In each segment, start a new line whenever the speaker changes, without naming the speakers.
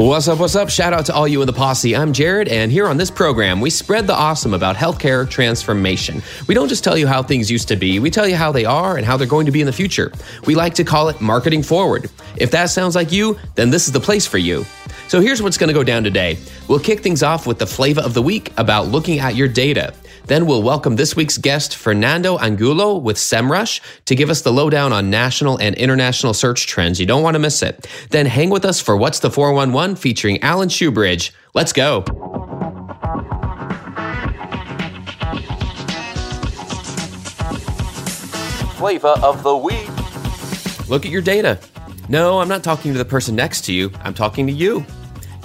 What's up, what's up? Shout out to all you in the posse. I'm Jared, and here on this program, we spread the awesome about healthcare transformation. We don't just tell you how things used to be, we tell you how they are and how they're going to be in the future. We like to call it marketing forward. If that sounds like you, then this is the place for you. So here's what's going to go down today. We'll kick things off with the flavor of the week about looking at your data. Then we'll welcome this week's guest, Fernando Angulo with SEMrush, to give us the lowdown on national and international search trends. You don't want to miss it. Then hang with us for What's the 411 featuring Alan Shoebridge. Let's go.
Flavor of the week.
Look at your data. No, I'm not talking to the person next to you. I'm talking to you.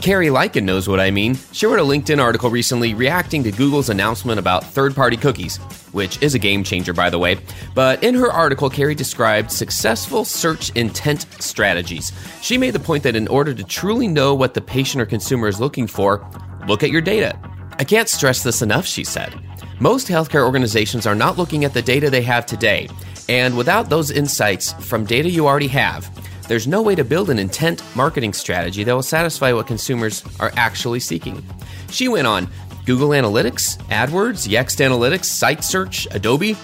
Carrie Liken knows what I mean. She wrote a LinkedIn article recently reacting to Google's announcement about third party cookies, which is a game changer, by the way. But in her article, Carrie described successful search intent strategies. She made the point that in order to truly know what the patient or consumer is looking for, look at your data. I can't stress this enough, she said. Most healthcare organizations are not looking at the data they have today, and without those insights from data you already have, there's no way to build an intent marketing strategy that will satisfy what consumers are actually seeking. She went on Google Analytics, AdWords, Yext Analytics, Site Search, Adobe,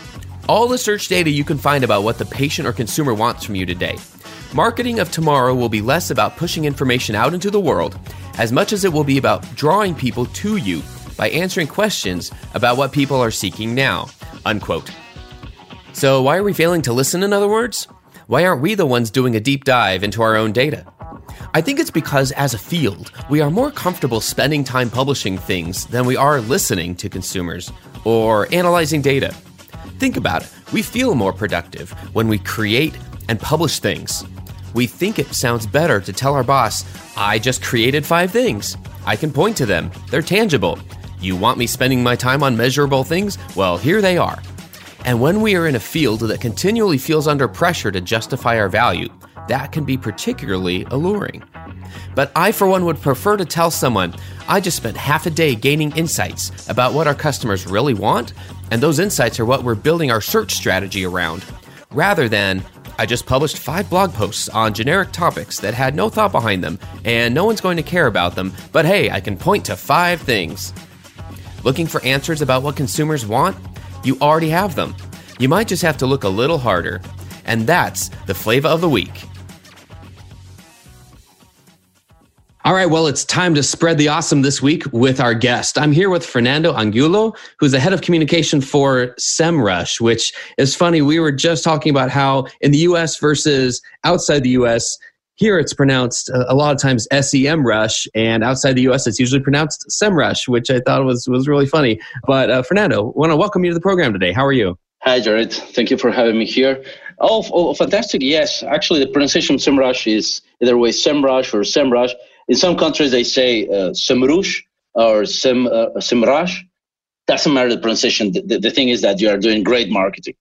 all the search data you can find about what the patient or consumer wants from you today. Marketing of tomorrow will be less about pushing information out into the world as much as it will be about drawing people to you by answering questions about what people are seeking now. Unquote. So, why are we failing to listen, in other words? Why aren't we the ones doing a deep dive into our own data? I think it's because, as a field, we are more comfortable spending time publishing things than we are listening to consumers or analyzing data. Think about it. We feel more productive when we create and publish things. We think it sounds better to tell our boss, I just created five things. I can point to them, they're tangible. You want me spending my time on measurable things? Well, here they are. And when we are in a field that continually feels under pressure to justify our value, that can be particularly alluring. But I, for one, would prefer to tell someone I just spent half a day gaining insights about what our customers really want, and those insights are what we're building our search strategy around, rather than I just published five blog posts on generic topics that had no thought behind them, and no one's going to care about them, but hey, I can point to five things. Looking for answers about what consumers want? You already have them. You might just have to look a little harder. And that's the flavor of the week. All right, well, it's time to spread the awesome this week with our guest. I'm here with Fernando Angulo, who's the head of communication for SEMrush, which is funny. We were just talking about how in the US versus outside the US, here it's pronounced uh, a lot of times SEM Rush, and outside the US it's usually pronounced SEMrush, which I thought was, was really funny. But uh, Fernando, I want to welcome you to the program today. How are you?
Hi, Jared. Thank you for having me here. Oh, oh fantastic. Yes, actually, the pronunciation SEMrush is either way SEMrush or SEMrush. In some countries, they say uh, SEMrush or Sem, uh, SEMrush. Doesn't matter the pronunciation. The, the, the thing is that you are doing great marketing.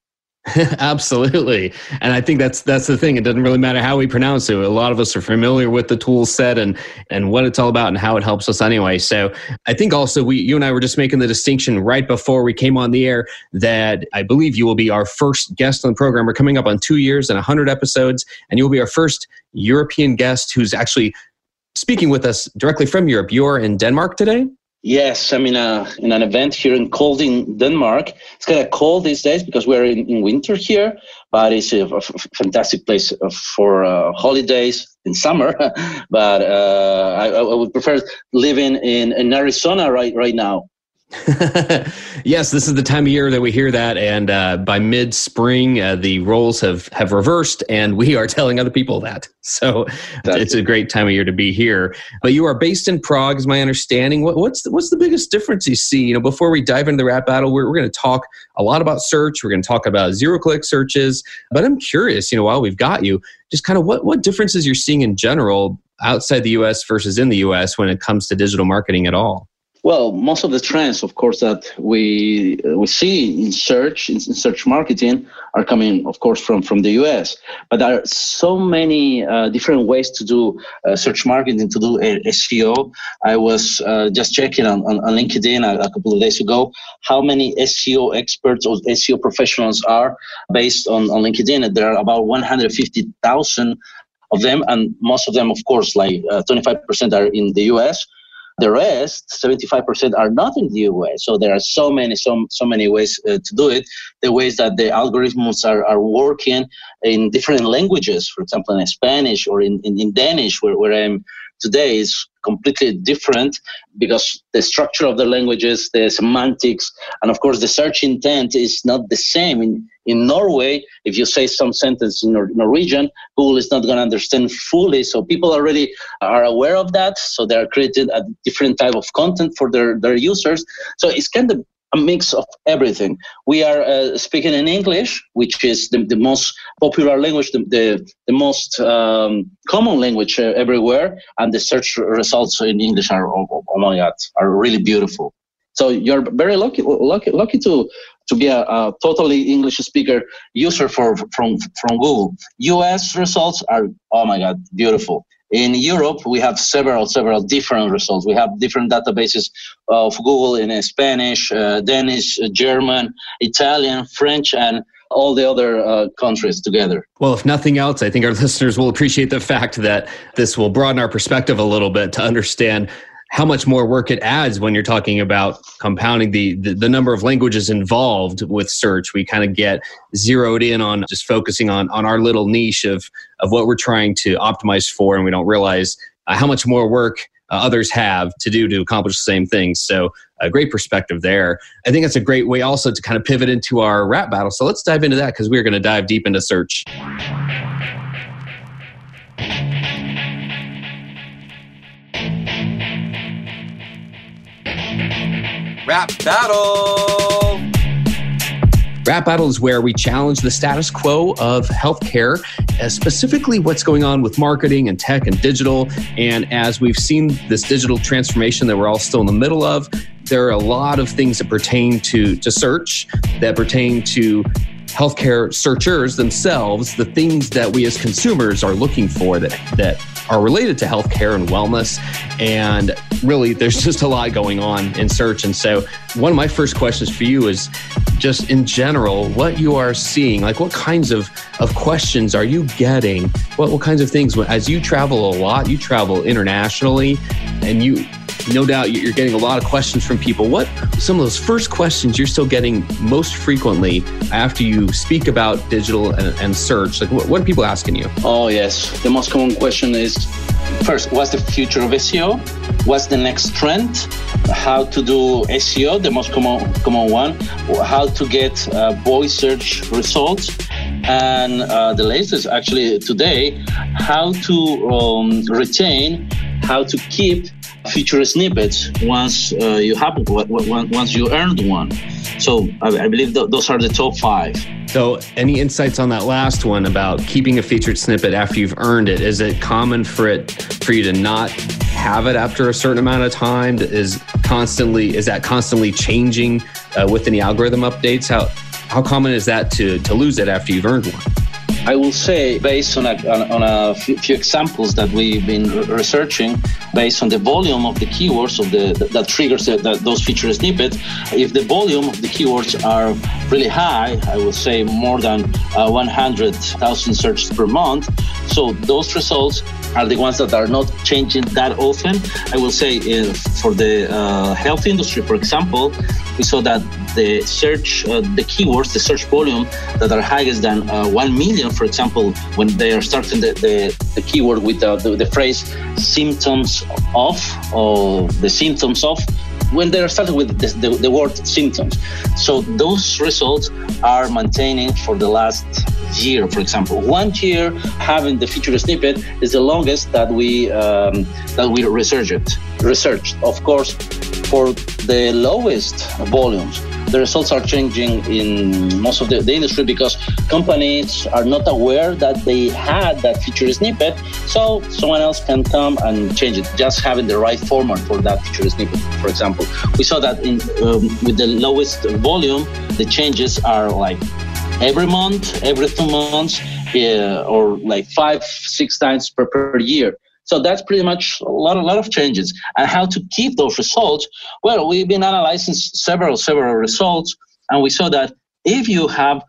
Absolutely. And I think that's that's the thing. It doesn't really matter how we pronounce it. A lot of us are familiar with the tool set and and what it's all about and how it helps us anyway. So I think also we you and I were just making the distinction right before we came on the air that I believe you will be our first guest on the program. We're coming up on two years and hundred episodes, and you'll be our first European guest who's actually speaking with us directly from Europe. You're in Denmark today?
Yes, I'm in a in an event here in cold in Denmark. It's kind of cold these days because we're in, in winter here, but it's a, fantastic place uh, for uh, holidays in summer. but uh, I, I, would prefer living in, in Arizona right right now.
yes, this is the time of year that we hear that, and uh, by mid spring, uh, the roles have have reversed, and we are telling other people that. So That's it's a great time of year to be here. But you are based in Prague, is my understanding. What, what's the, what's the biggest difference you see? You know, before we dive into the rap battle, we're, we're going to talk a lot about search. We're going to talk about zero click searches. But I'm curious, you know, while we've got you, just kind of what what differences you're seeing in general outside the U.S. versus in the U.S. when it comes to digital marketing at all.
Well, most of the trends, of course, that we uh, we see in search in, in, search marketing are coming, of course, from from the U.S. But there are so many uh, different ways to do uh, search marketing, to do SEO. I was uh, just checking on, on, on LinkedIn a, a, couple of days ago how many SEO experts or SEO professionals are based on, on LinkedIn. There are about 150,000 of them, and most of them, of course, like 25% uh, are in the U.S the rest, 75% are not in the US. So there are so many, so, so many ways uh, to do it. The ways that the algorithms are, are working in different languages, for example, in Spanish or in, in, in Danish, where, where I'm today is completely different because the structure of the languages, the semantics, and of course the search intent is not the same. In, in Norway, if you say some sentence in Norwegian, Google is not going to understand fully. So people already are aware of that. So they are creating a different type of content for their, their users. So it's kind of a mix of everything. We are uh, speaking in English, which is the, the most popular language, the, the, the most um, common language uh, everywhere, and the search results in English are, oh, oh, my God, are really beautiful. So you're very lucky, lucky, lucky to to be a, a totally English speaker user for from from Google. US results are oh my God, beautiful. In Europe, we have several, several different results. We have different databases of Google in Spanish, uh, Danish, German, Italian, French, and all the other uh, countries together.
Well, if nothing else, I think our listeners will appreciate the fact that this will broaden our perspective a little bit to understand how much more work it adds when you're talking about compounding the, the, the number of languages involved with search. We kind of get zeroed in on just focusing on on our little niche of of what we're trying to optimize for, and we don't realize uh, how much more work uh, others have to do to accomplish the same things. So, a great perspective there. I think that's a great way also to kind of pivot into our rap battle. So let's dive into that because we're going to dive deep into search.
Rap Battle.
Rap Battle is where we challenge the status quo of healthcare, uh, specifically what's going on with marketing and tech and digital. And as we've seen this digital transformation that we're all still in the middle of, there are a lot of things that pertain to, to search, that pertain to healthcare searchers themselves, the things that we as consumers are looking for that, that are related to healthcare and wellness. And really, there's just a lot going on in search. And so, one of my first questions for you is just in general, what you are seeing, like what kinds of, of questions are you getting? What, what kinds of things, as you travel a lot, you travel internationally, and you no doubt you're getting a lot of questions from people. What some of those first questions you're still getting most frequently after you speak about digital and, and search? Like, what, what are people asking you?
Oh, yes. The most common question is first, what's the future of SEO? What's the next trend? How to do SEO, the most common, common one. How to get uh, voice search results. And uh, the latest, actually, today, how to um, retain, how to keep feature snippets once uh, you have once you earned one. So I, I believe th- those are the top five.
So, any insights on that last one about keeping a featured snippet after you've earned it? Is it common for it for you to not have it after a certain amount of time? Is constantly is that constantly changing uh, with any algorithm updates? How how common is that to to lose it after you've earned one?
I will say, based on a, on a few examples that we've been researching, based on the volume of the keywords of the that triggers the, those feature snippets, if the volume of the keywords are really high, I would say more than uh, 100,000 searches per month. So those results are the ones that are not changing that often. I will say uh, for the uh, health industry, for example, we saw that the search, uh, the keywords, the search volume that are highest than uh, 1 million, for example, when they are starting the, the, the keyword with the, the, the phrase symptoms of or the symptoms of when they're starting with the, the, the, word symptoms. So those results are maintaining for the last year, for example. One year having the feature snippet is the longest that we um, that we researched. Researched, of course, for the lowest volumes the results are changing in most of the, the, industry because companies are not aware that they had that feature snippet. So someone else can come and change it. Just having the right format for that feature snippet, for example. We saw that in um, with the lowest volume, the changes are like every month, every two months, or like five, six times per, per year. So that's pretty much a lot, a lot of changes. And how to keep those results? Well, we've been analyzing several, several results, and we saw that if you have a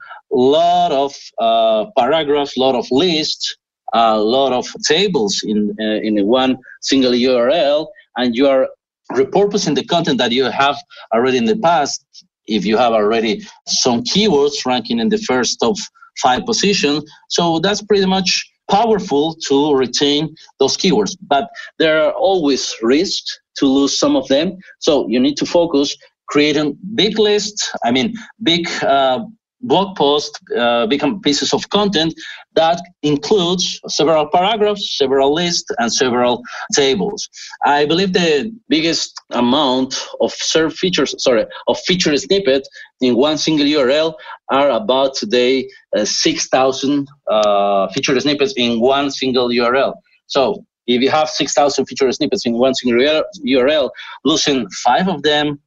lot of uh, paragraphs, a lot of lists, a lot of tables in uh, in one single URL, and you are repurposing the content that you have already in the past. If you have already some keywords ranking in the first of five position, so that's pretty much powerful to retain those keywords, but there are always risks to lose some of them. So you need to focus creating big lists. I mean, big uh, blog posts, uh, big pieces of content that includes several paragraphs, several lists, and several tables. I believe the biggest amount of SERP features, sorry, of feature snippet in one single URL are about today uh, 6,000 uh, feature snippets in one single URL. So if you have 6,000 feature snippets in one single URL, losing five of them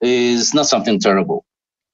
is not something terrible.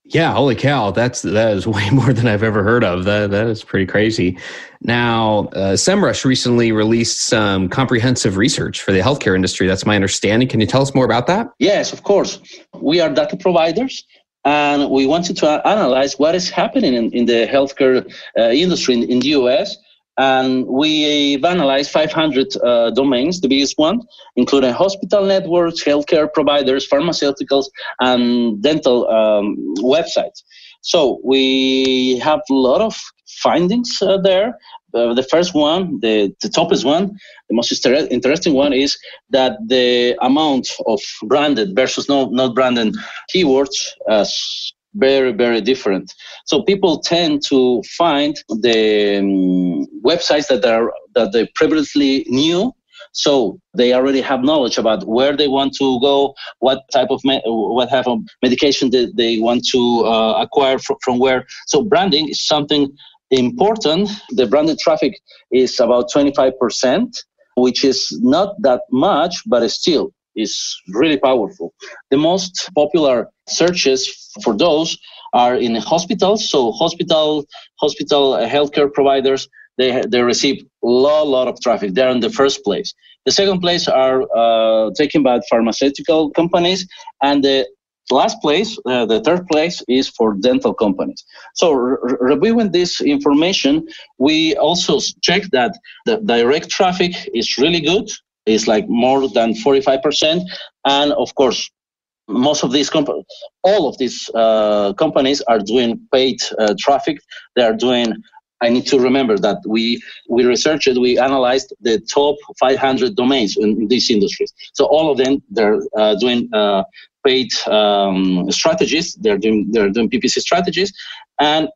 Yeah, holy cow! That's that is way more than I've ever heard of. That that is pretty crazy. Now, uh, SEMrush recently released some comprehensive research for the healthcare industry. That's my understanding. Can you tell us more about that?
Yes, of course. We are data providers, and we wanted to analyze what is happening in, in the healthcare uh, industry in, in the US and we've analyzed 500 uh, domains, the biggest one, including hospital networks, healthcare providers, pharmaceuticals, and dental um, websites. So we have a lot of findings uh, there. Uh, the first one, the, the toughest one, the most interesting one is that the amount of branded versus no, not branded keywords uh, very very different. So people tend to find the um, websites that are that they previously knew. So they already have knowledge about where they want to go what type of me- what type of medication that they want to uh, acquire fr- from where. So branding is something important. The branded traffic is about 25% which is not that much but still is really powerful. The most popular searches for those are in hospitals. So hospital, hospital uh, healthcare providers, they they receive a lot, lot of traffic. They're in the first place. The second place are uh, taken by pharmaceutical companies, and the last place, uh, the third place, is for dental companies. So re- reviewing this information, we also check that the direct traffic is really good is like more than 45%. And of course, most of these companies, all of these uh, companies are doing paid uh, traffic. They are doing. I need to remember that we we researched, we analyzed the top 500 domains in, in these industries. So all of them, they're uh, doing uh, paid um, strategies. They're doing they're doing PPC strategies, and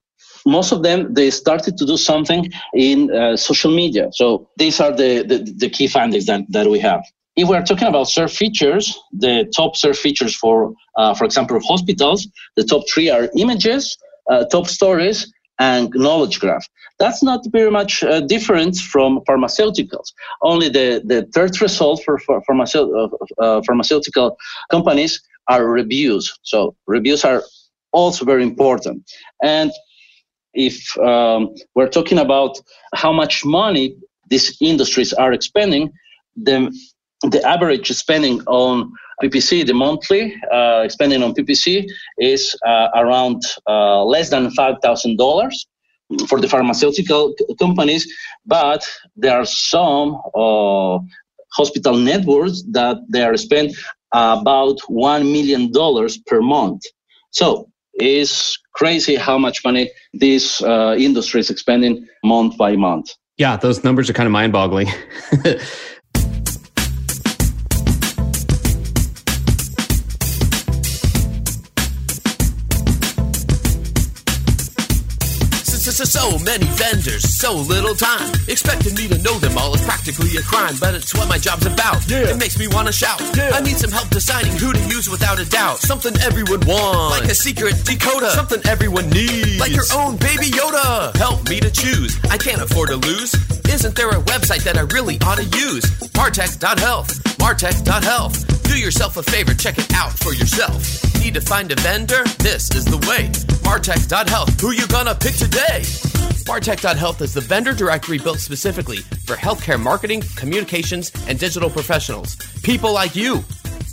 most of them they started to do something in uh, social media. So these are the, the, the key findings that, that we have. If we're talking about search features the top search features for uh, for example hospitals the top three are images uh, top stories and knowledge graph. That's not very much uh, different from pharmaceuticals. Only the, the third result for, for pharmaceutical, uh, uh, pharmaceutical companies are reviews. So reviews are also very important. And if um, we're talking about how much money these industries are expending, then the average spending on PPC, the monthly uh, spending on PPC is uh, around uh, less than $5,000 for the pharmaceutical companies, but there are some uh, hospital networks that they are spent about one million dollars per month. So it's crazy how much money this uh, industry is expending month by month.
Yeah, those numbers are kind of mind-boggling.
So many vendors, so little time. Expecting me to know them all is practically a crime, but it's what my job's about. Yeah. It makes me want to shout. Yeah. I need some help deciding who to use without a doubt. Something everyone wants, like a secret decoder. Something everyone needs, like your own baby Yoda. Help me to choose. I can't afford to lose. Isn't there a website that I really ought to use? Martech.health. Martech.health. Do yourself a favor, check it out for yourself. Need to find a vendor? This is the way. Martech.health. Who you gonna pick today? Martech.health is the vendor directory built specifically for healthcare marketing, communications, and digital professionals. People like you.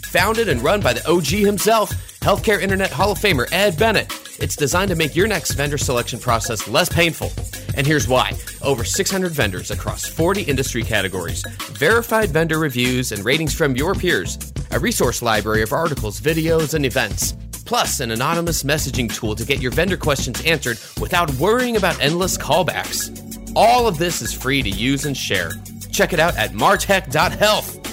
Founded and run by the OG himself, Healthcare Internet Hall of Famer Ed Bennett. It's designed to make your next vendor selection process less painful. And here's why over 600 vendors across 40 industry categories, verified vendor reviews and ratings from your peers, a resource library of articles, videos, and events, plus an anonymous messaging tool to get your vendor questions answered without worrying about endless callbacks. All of this is free to use and share. Check it out at martech.health.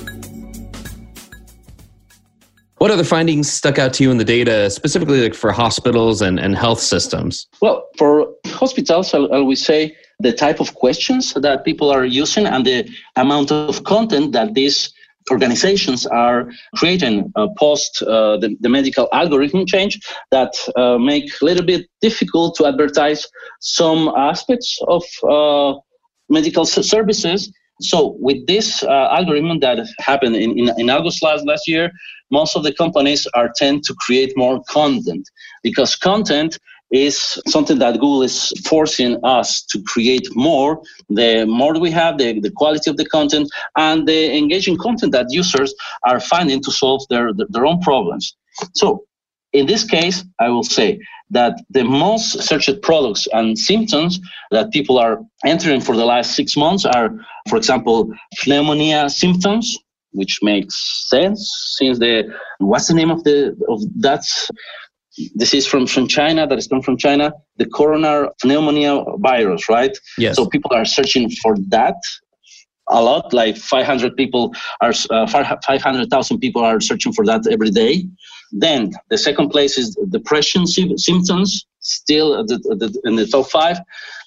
What other findings stuck out to you in the data, specifically like for hospitals and, and health systems?
Well, for hospitals, I, would say the type of questions that people are using and the amount of content that these organizations are creating uh, post uh, the, the, medical algorithm change that uh, make a little bit difficult to advertise some aspects of uh, medical services so with this uh, algorithm that happened in, in, in, August last, last year, most of the companies are tend to create more content because content is something that Google is forcing us to create more. The more we have, the, the quality of the content and the engaging content that users are finding to solve their, their own problems. So in this case, I will say that the most searched products and symptoms that people are entering for the last six months are, for example, pneumonia symptoms, which makes sense since the what's the name of the of that disease from, from China that is come from China, the coronary pneumonia virus, right?
Yes.
So people are searching for that a lot. Like 500 people are uh, 500,000 people are searching for that every day. Then the second place is depression symptoms, still the, the, in the top five.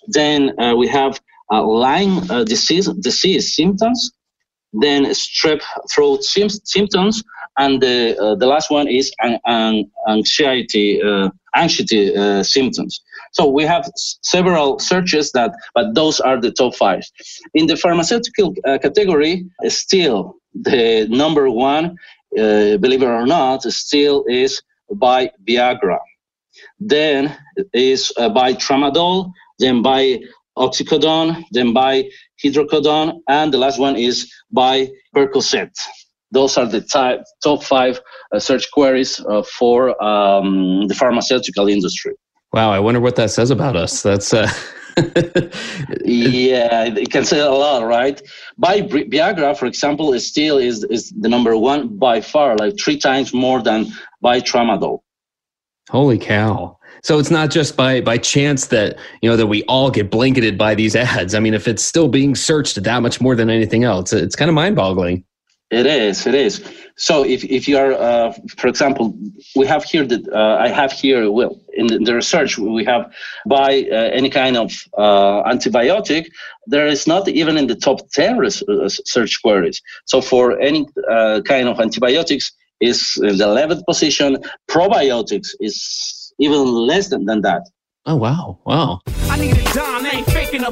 Then uh, we have uh, Lyme uh, disease disease symptoms. Then strep throat symptoms, and the uh, the last one is an, an anxiety uh, anxiety uh, symptoms. So we have several searches that, but those are the top five. In the pharmaceutical category, still the number one uh, believe it or not, still is buy Viagra. Then is uh, buy tramadol, then buy oxycodone, then buy hydrocodone, and the last one is buy Percocet. Those are the type, top five uh, search queries uh, for um, the pharmaceutical industry.
Wow, I wonder what that says about us. That's uh,
yeah, it can say a lot, right? Buy Viagra, for example, is still is is the number one by far, like three times more than buy tramadol.
Holy cow! So it's not just by by chance that you know that we all get blanketed by these ads. I mean, if it's still being searched that much more than anything else, it's kind of mind boggling.
It is. It is. So if, if you are, uh, for example, we have here that uh, I have here, well, in the, research we have buy uh, any kind of uh, antibiotic, there is not even in the top 10 res- uh, search queries. So for any uh, kind of antibiotics is in the 11th position. Probiotics is even less than, than that.
Oh, wow. Wow. I need a dime, ain't faking a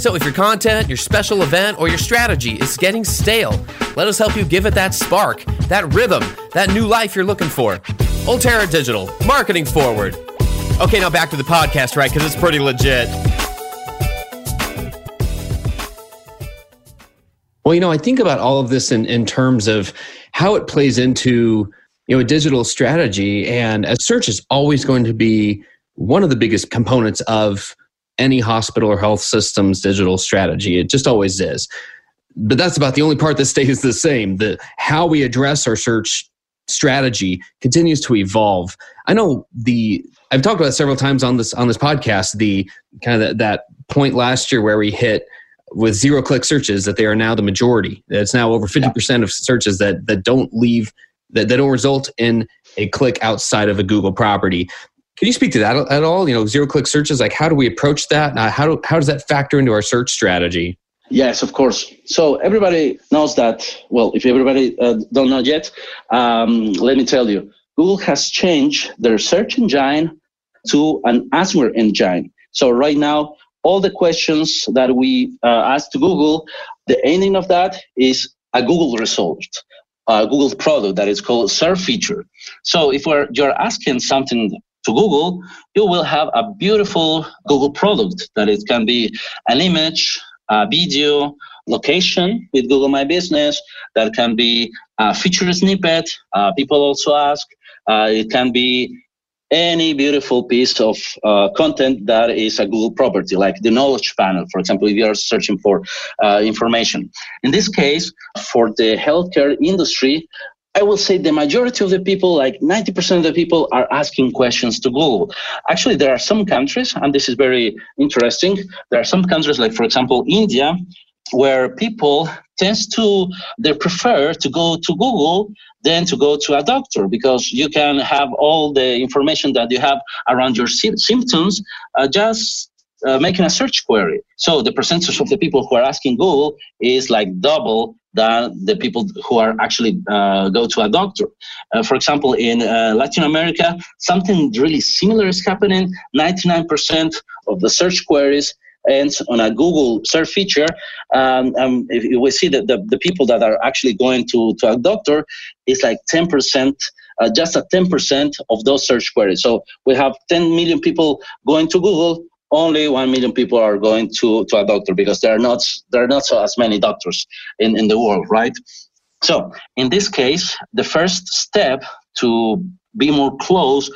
So if your content, your special event, or your strategy is getting stale, let us help you give it that spark, that rhythm, that new life you're looking for. Ultera Digital, marketing forward. Okay, now back to the podcast, right? Because it's pretty legit.
Well, you know, I think about all of this in, in terms of how it plays into you know a digital strategy, and a search is always going to be one of the biggest components of any hospital or health system's digital strategy. It just always is. But that's about the only part that stays the same. The how we address our search strategy continues to evolve. I know the I've talked about several times on this on this podcast the kind of that, that point last year where we hit with zero click searches that they are now the majority. It's now over 50% yeah. of searches that that don't leave that, that don't result in a click outside of a Google property. Can you speak to that at all? You know, zero click searches, like how do we approach that? How, do, how does that factor into our search strategy?
Yes, of course. So everybody knows that. Well, if everybody uh, don't know yet, um, let me tell you, Google has changed their search engine to an answer engine. So right now, all the questions that we uh, ask to Google, the ending of that is a Google result, a Google product that is called SERP feature. So if you're asking something to Google, you will have a beautiful Google product that it can be an image, a video, location with Google My Business, that can be a feature snippet. Uh, people also ask. Uh, it can be any beautiful piece of uh, content that is a Google property, like the knowledge panel, for example, if you are searching for uh, information. In this case, for the healthcare industry, I will say the majority of the people, like 90% of the people, are asking questions to Google. Actually, there are some countries, and this is very interesting. There are some countries, like for example, India, where people tends to they prefer to go to Google than to go to a doctor because you can have all the information that you have around your symptoms uh, just uh, making a search query. So the percentage of the people who are asking Google is like double than the people who are actually uh, go to a doctor. Uh, for example, in uh, Latin America, something really similar is happening. 99% of the search queries and on a Google search feature, um, um, if we see that the, the people that are actually going to, to a doctor is like 10%, uh, just a 10% of those search queries. So we have 10 million people going to Google, only 1 million people are going to, to a doctor because there are not there are not so as many doctors in, in the world right? So in this case the first step to be more close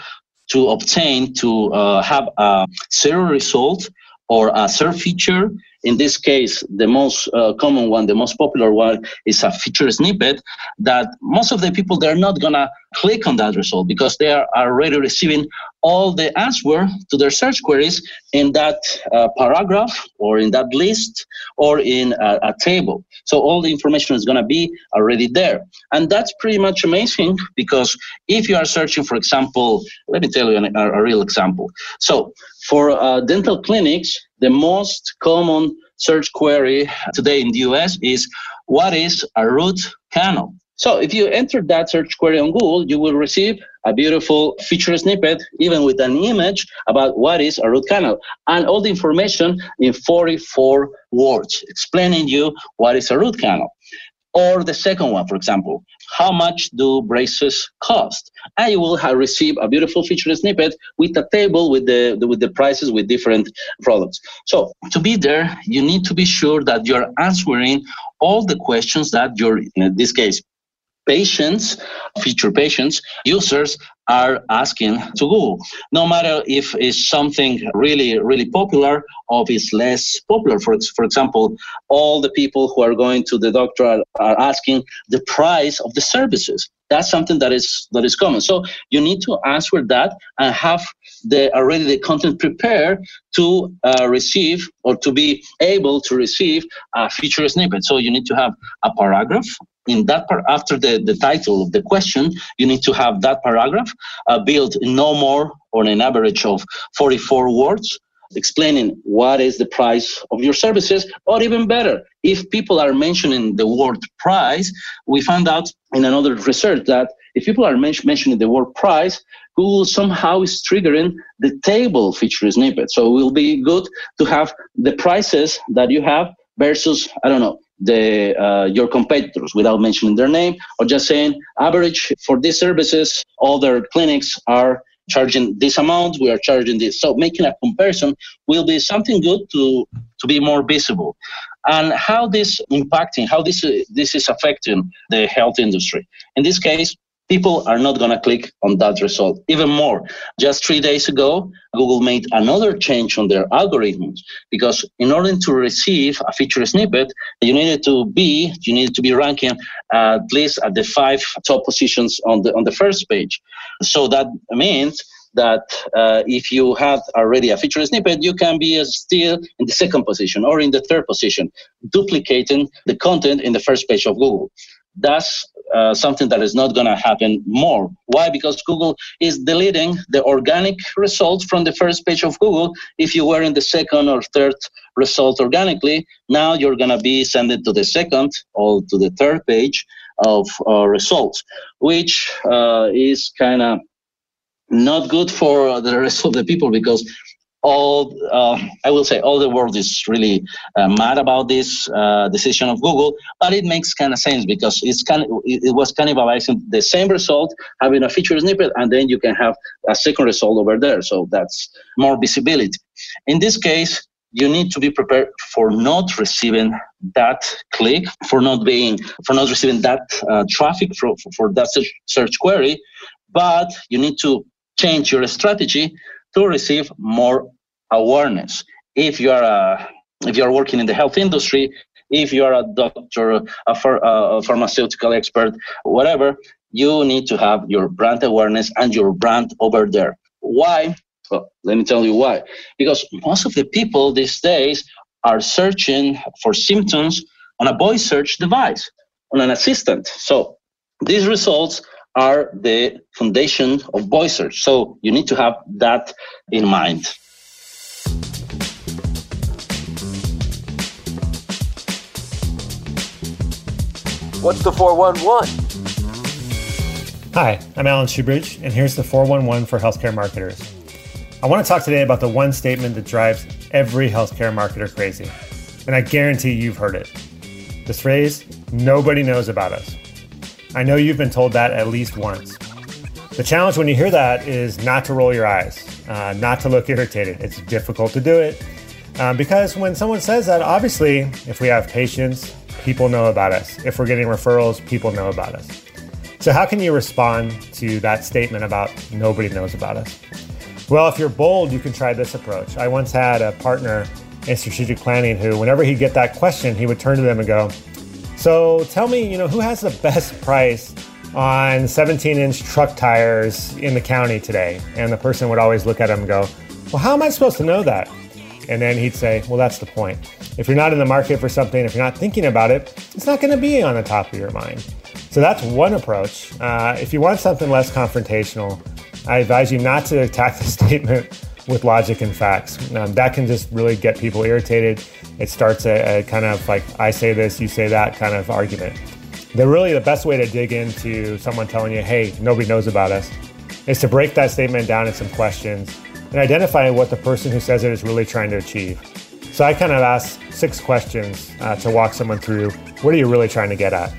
to obtain to uh, have a zero result or a zero feature in this case, the most uh, common one, the most popular one is a feature snippet that most of the people, they're not to click on that result because they are already receiving all the answer to their search queries in that uh, paragraph or in that list or in a, a table. So all the information is to be already there. And that's pretty much amazing because if you are searching, for example, let me tell you a, a real example. So for uh, dental clinics, the most common search query today in the US is what is a root canal? So if you enter that search query on Google, you will receive a beautiful feature snippet, even with an image about what is a root canal and all the information in 44 words explaining you what is a root canal. Or the second one, for example, how much do braces cost? And you will have receive a beautiful feature snippet with a table with the, with the prices with different products. So to be there, you need to be sure that you're answering all the questions that your, in this case, patients, future patients, users are asking to Google. No matter if it's something really, really popular or if it's less popular. For, for example, all the people who are going to the doctor are, are asking the price of the services. That's something that is that is common. So you need to answer that and have the already the content prepared to uh, receive or to be able to receive a feature snippet. So you need to have a paragraph in that part after the, the title of the question you need to have that paragraph uh, built no more or an average of 44 words explaining what is the price of your services or even better if people are mentioning the word price we found out in another research that if people are men- mentioning the word price google somehow is triggering the table feature snippet. So it will be good to have the prices that you have versus i don't know the uh, your competitors without mentioning their name or just saying average for these services other clinics are charging this amount we are charging this. So making a comparison will be something good to to be more visible. And how this impacting how this this is affecting the health industry. In this case people are not going to click on that result. Even more, just three days ago, Google made another change on their algorithms because in order to receive a feature snippet, you needed to be you needed to be ranking at least at the five top positions on the on the first page. So that means that uh, if you have already a feature snippet, you can be still in the second position or in the third position, duplicating the content in the first page of Google. That's uh, something that is not going to happen more. Why? Because Google is deleting the organic results from the first page of Google. If you were in the second or third result organically, now you're going to be sent to the second or to the third page of uh, results, which uh, is kind of not good for the rest of the people because all uh, I will say all the world is really uh, mad about this uh, decision of Google, but it makes kind of sense because it's kind of, it, was cannibalizing the same result, having a feature snippet, and then you can have a second result over there. So that's more visibility. In this case, you need to be prepared for not receiving that click, for not being, for not receiving that uh, traffic for, for that search query, but you need to change your strategy to receive more awareness. If you are a, if you are working in the health industry, if you are a doctor, a, a pharmaceutical expert, whatever, you need to have your brand awareness and your brand over there. Why? Well, let me tell you why. Because most of the people these days are searching for symptoms on a voice search device, on an assistant. So these results are the foundation of voice search. So you need to have that in mind.
What's the 411?
Hi, I'm Alan Shoebridge, and here's the 411 for healthcare marketers. I want to talk today about the one statement that drives every healthcare marketer crazy, and I guarantee you've heard it. This phrase, nobody knows about us. I know you've been told that at least once. The challenge when you hear that is not to roll your eyes, uh, not to look irritated. It's difficult to do it um, because when someone says that, obviously, if we have patients, people know about us. If we're getting referrals, people know about us. So, how can you respond to that statement about nobody knows about us? Well, if you're bold, you can try this approach. I once had a partner in strategic planning who, whenever he'd get that question, he would turn to them and go, so tell me, you know, who has the best price on 17 inch truck tires in the county today? And the person would always look at him and go, Well, how am I supposed to know that? And then he'd say, Well, that's the point. If you're not in the market for something, if you're not thinking about it, it's not going to be on the top of your mind. So that's one approach. Uh, if you want something less confrontational, I advise you not to attack the statement with logic and facts. Um, that can just really get people irritated. It starts a, a, kind of like I say this, you say that kind of argument. The really the best way to dig into someone telling you, hey, nobody knows about us, is to break that statement down in some questions and identify what the person who says it is really trying to achieve. So I kind of ask six questions uh, to walk someone through. What are you really trying to get at?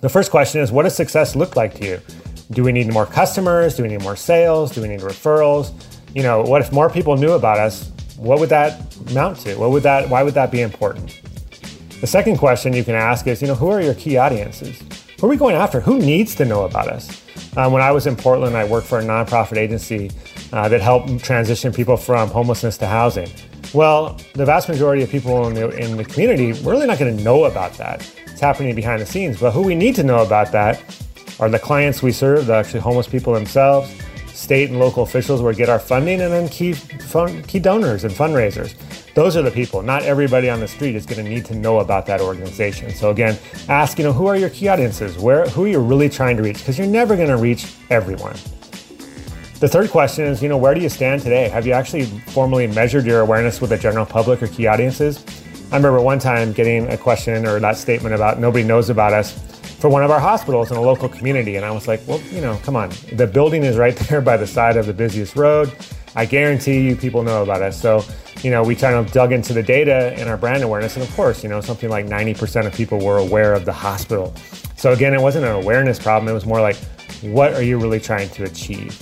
The first question is, what does success look like to you? Do we need more customers? Do we need more sales? Do we need referrals? you know, what if more people knew about us? What would that amount to? What would that? Why would that be important? The second question you can ask is, you know, who are your key audiences? Who are we going after? Who needs to know about us? Um, when I was in Portland, I worked for a nonprofit agency uh, that help transition people from homelessness to housing. Well, the vast majority of people in the, in the community, we're really not going to know about that. It's happening behind the scenes. But who we need to know about that are the clients we serve, the actually homeless people themselves, state and local officials where we get our funding, and then key fun, key donors and fundraisers. Those are the people. Not everybody on the street is going to need to know about that organization. So again, ask, you know, who are your key audiences? Where who are you really trying to reach? Because you're never going to reach everyone. The third question is, you know, where do you stand today? Have you actually formally measured your awareness with the general public or key audiences? I remember one time getting a question or that statement about nobody knows about us for one of our hospitals in a local community. And I was like, well, you know, come on. The building is right there by the side of the busiest road. I guarantee you people know about us. So, you know, we kind of dug into the data and our brand awareness. And of course, you know, something like 90% of people were aware of the hospital. So again, it wasn't an awareness problem. It was more like, what are you really trying to achieve?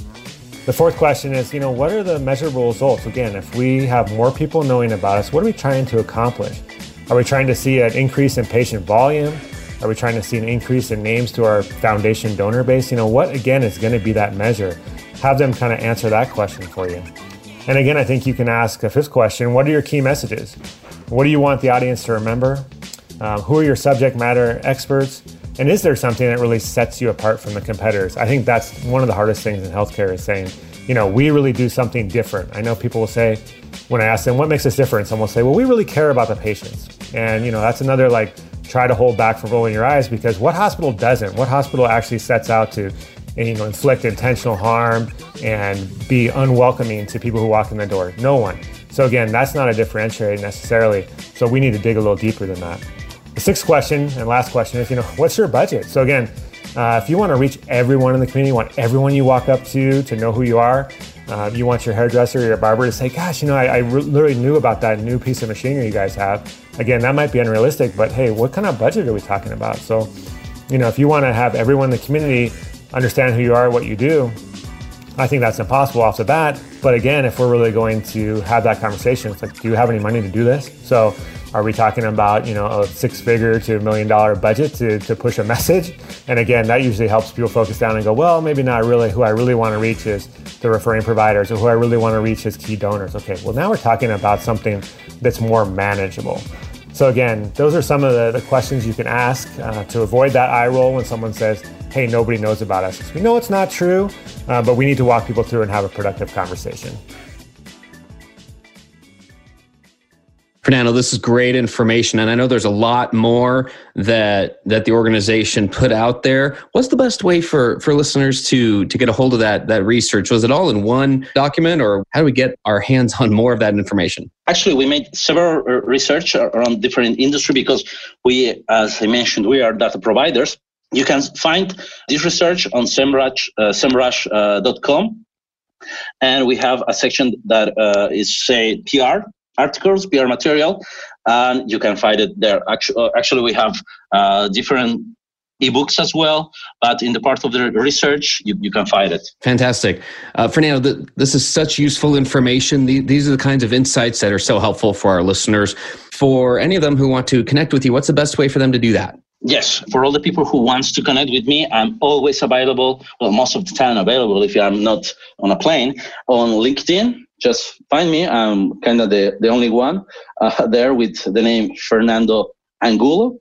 The fourth question is, you know, what are the measurable results? Again, if we have more people knowing about us, what are we trying to accomplish? Are we trying to see an increase in patient volume? Are we trying to see an increase in names to our foundation donor base? You know, what again is going to be that measure? Have them kind of answer that question for you. And again, I think you can ask a fifth question What are your key messages? What do you want the audience to remember? Um, who are your subject matter experts? And is there something that really sets you apart from the competitors? I think that's one of the hardest things in healthcare is saying, you know, we really do something different. I know people will say, when I ask them what makes us different, someone will say, well, we really care about the patients. And, you know, that's another like try to hold back from rolling your eyes because what hospital doesn't? What hospital actually sets out to, you know, inflict intentional harm and be unwelcoming to people who walk in the door? No one. So again, that's not a differentiator necessarily. So we need to dig a little deeper than that. The sixth question and last question is, you know, what's your budget? So again, uh, if you want to reach everyone in the community, you want everyone you walk up to to know who you are. Uh, you want your hairdresser or your barber to say, "Gosh, you know, I, I re- literally knew about that new piece of machinery you guys have." Again, that might be unrealistic, but hey, what kind of budget are we talking about? So, you know, if you want to have everyone in the community understand who you are, what you do, I think that's impossible off the bat. But again, if we're really going to have that conversation, it's like, do you have any money to do this? So are we talking about, you know, a six figure to a million dollar budget to, to push a message? And again, that usually helps people focus down and go, well, maybe not really. Who I really want to reach is the referring providers or who I really want to reach is key donors. Okay, well, now we're talking about something that's more manageable. So again, those are some of the, the questions you can ask uh, to avoid that eye roll when someone says, hey, nobody knows about us. We know it's not true, uh, but we need to walk people through and have a productive conversation.
Fernando, this is great information, and I know there's a lot more that that the organization put out there. What's the best way for for listeners to to get a hold of that that research? Was it all in one document, or how do we get our hands on more of that information?
Actually, we made several research around different industry because we, as I mentioned, we are data providers. You can find this research on semrush, uh, semrush.com. Uh, and we have a section that uh, is say PR articles, PR material, and you can find it there. Actually, uh, actually we have uh, different ebooks as well but in the part of the research you, you can find it.
Fantastic. Uh, fernando this is such useful information. The, these are the kinds of insights that are so helpful for our listeners. For any of them who want to connect with you what's the best way for them to do that
yes for all the people who wants to connect with me i'm always available well most of the time available if i'm not on a plane on linkedin just find me. I'm kind of the, the only one uh, there with the name Fernando Angulo.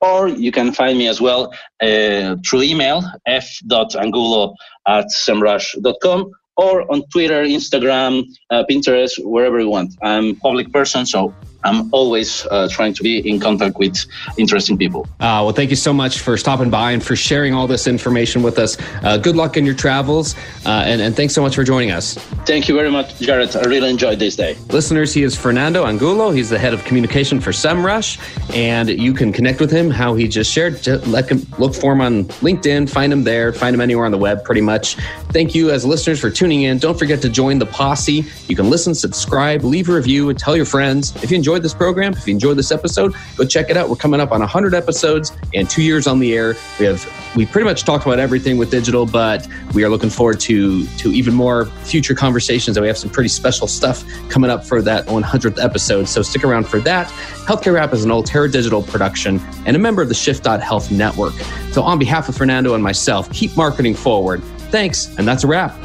Or you can find me as well uh, through email, f.angulo at semrush.com, or on Twitter, Instagram, uh, Pinterest, wherever you want. I'm a public person, so I'm always uh, trying to be in contact with interesting people.
Uh, well, thank you so much for stopping by and for sharing all this information with us. Uh, good luck in your travels, uh, and, and, thanks so much for joining us.
Thank you very much, Jared. I really enjoyed this day.
Listeners, he is Fernando Angulo. He's the head of communication for SEMrush, and you can connect with him how he just shared. Just let him look for him on LinkedIn, find him there, find him anywhere on the web, pretty much. Thank you, as listeners, for tuning in. Don't forget to join the posse. You can listen, subscribe, leave a review, and tell your friends. If you enjoy enjoyed this program, if you enjoyed this episode, go check it out. We're coming up on 100 episodes and two years on the air. We have we pretty much talked about everything with digital, but we are looking forward to to even more future conversations. And we have some pretty special stuff coming up for that 100th episode. So stick around for that. Healthcare Rap is an Ultera Digital production and a member of the Shift.Health network. So on behalf of Fernando and myself, keep marketing forward. Thanks, and that's a wrap.